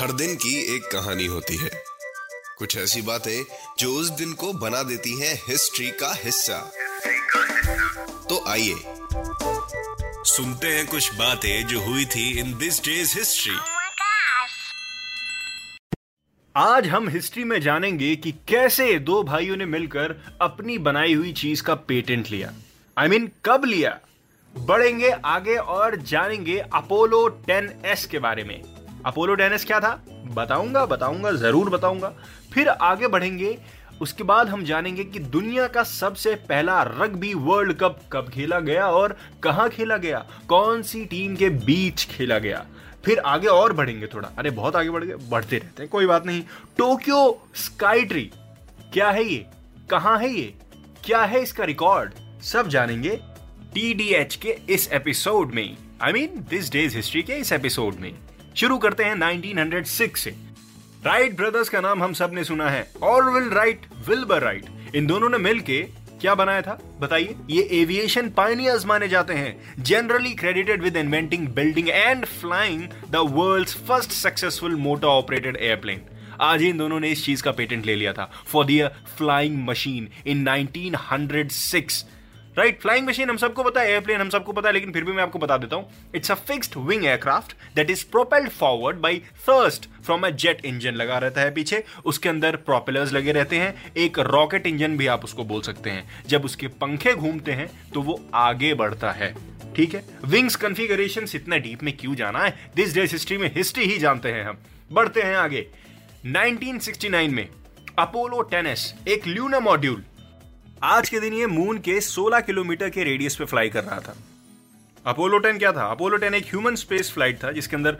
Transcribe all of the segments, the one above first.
हर दिन की एक कहानी होती है। कुछ ऐसी बातें जो उस दिन को बना देती हैं हिस्ट्री का हिस्सा। तो आइए सुनते हैं कुछ बातें जो हुई थी इन दिस डेज़ हिस्ट्री. आज हम हिस्ट्री में जानेंगे कि कैसे दो भाइयों ने मिलकर अपनी बनाई हुई चीज़ का पेटेंट लिया। आई I मीन mean, कब लिया? बढ़ेंगे आगे और जानेंगे अपोलो 10s के बारे में। अपोलो 10s क्या था? बताऊँगा बताऊँगा, ज़रूर बताऊँगा। फिर आगे बढ़ेंगे। उसके बाद हम जानेंगे कि दुनिया का सबसे पहला रग्बी वर्ल्ड कप कब खेला गया और कहाँ खेला गया, कौन सी टीम के बीच खेला गया। फिर आगे और बढ़ेंगे थोड़ा। अरे, बहुत आगे बढ़ गए, बढ़ते रहते हैं, कोई बात नहीं। टोक्यो स्काई ट्री, क्या है ये? कहाँ है ये? क्या है इसका रिकॉर्ड? सब जानेंगे टीडीएच के इस एपिसोड में। I mean, this day's history के इस एपिसोड में। शुरू करते हैं 1906 से। राइट ब्रदर्स का नाम हम सबने सुना है। ऑरविल राइट विल्बर राइट इन दोनों ने मिलके क्या बनाया था? बताइए। ये एविएशन पायनियर्स माने जाते हैं। Generally credited with inventing building and flying the world's first successful motor operated airplane आज इन दोनों ने इस चीज़ का पेटेंट ले लिया था। For the flying machine in 1906 Wright flying machine हम सबको पता है एयरप्लेन हम सबको पता है, लेकिन फिर भी मैं आपको बता देता हूँ। It's a fixed wing aircraft that is propelled forward by thrust from a jet engine लगा रहता है पीछे। उसके अंदर प्रोपेलर्स लगे रहते हैं। एक रॉकेट इंजन भी आप उसको बोल सकते हैं। जब उसके पंखे घूमते हैं तो वो आगे बढ़ता है। ठीक है? विंग्स कॉन्फ़िगरेशन इतना डीप में क्यों जाना है? दिस डेज़ हिस्ट्री में हिस्ट्री ही जानते हैं हम। बढ़ते हैं आगे। 1969 में अपोलो 10s एक ल्यूना मॉड्यूल आज के दिन ये मून के 16 किलोमीटर के रेडियस पे फ्लाई कर रहा था। अपोलो 10 क्या था? अपोलो 10 एक ह्यूमन स्पेस फ़्लाइट था, जिसके अंदर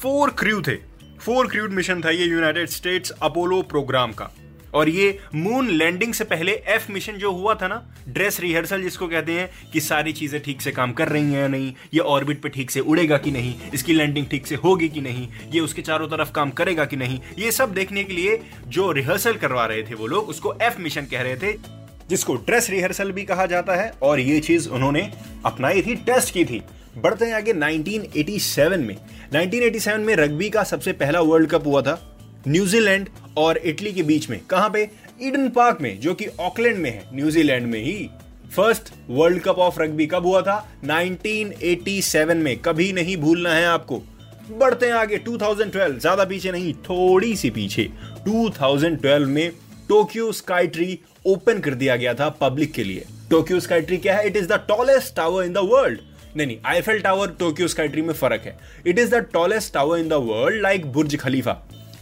फोर क्रू थे। फोर क्रूड मिशन था ये यूनाइटेड स्टेट्स अपोलो प्रोग्राम का। और ये मून लैंडिंग से पहले एफ़ मिशन जो हुआ था ना ड्रेस रिहर्सल जिसको कहते हैं कि सारी चीज़ें ठीक से काम कर रही हैं या नहीं, ये ऑर्बिट पे ठीक से उड़ेगा कि नहीं, इसकी लैंडिंग ठीक से होगी कि नहीं, ये उसके चारों तरफ़ काम करेगा कि नहीं, ये सब देखने के लिए जो रिहर्सल करवा रहे थे वो लोग, उसको एफ़ मिशन कह रहे थे। जिसको ड्रेस रिहर्सल भी कहा जाता है और ये चीज़ उन्होंने अपनाई थी टेस्ट की थी। बढ़ते हैं आगे 1987 में। 1987 में रग्बी का सबसे पहला वर्ल्ड कप हुआ था न्यूजीलैंड और इटली के बीच में। कहाँ पे? ईडन पार्क में, जो कि ऑकलैंड में है न्यूजीलैंड में ही। First world cup of rugby कब हुआ था? 1987 में। कभी नहीं भूलना है आपको। बढ़ते हैं आगे 2012 ज़्यादा पीछे नहीं, थोड़ी सी पीछे। 2012 में टोक्यो स्काई ट्री ओपन कर दिया गया था पब्लिक के लिए। टोक्यो स्काई ट्री क्या है? It is the tallest tower in the world नहीं नहीं Eiffel tower Tokyo Sky Tree में फ़र्क है। It is the tallest tower in the world like Burj Khalifa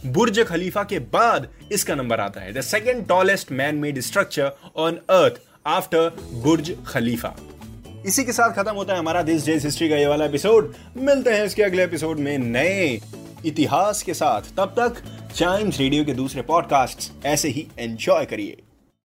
Burj Khalifa के बाद इसका नंबर आता है। The second tallest man made structure on earth after Burj Khalifa इसी के साथ खत्म होता है हमारा दिस डेज़ हिस्ट्री का ये वाला एपिसोड मिलते हैं इसके अगले एपिसोड में नए इतिहास के साथ। तब तक चाइम्स रेडियो के दूसरे पॉडकास्ट ऐसे ही एंजॉय करिए।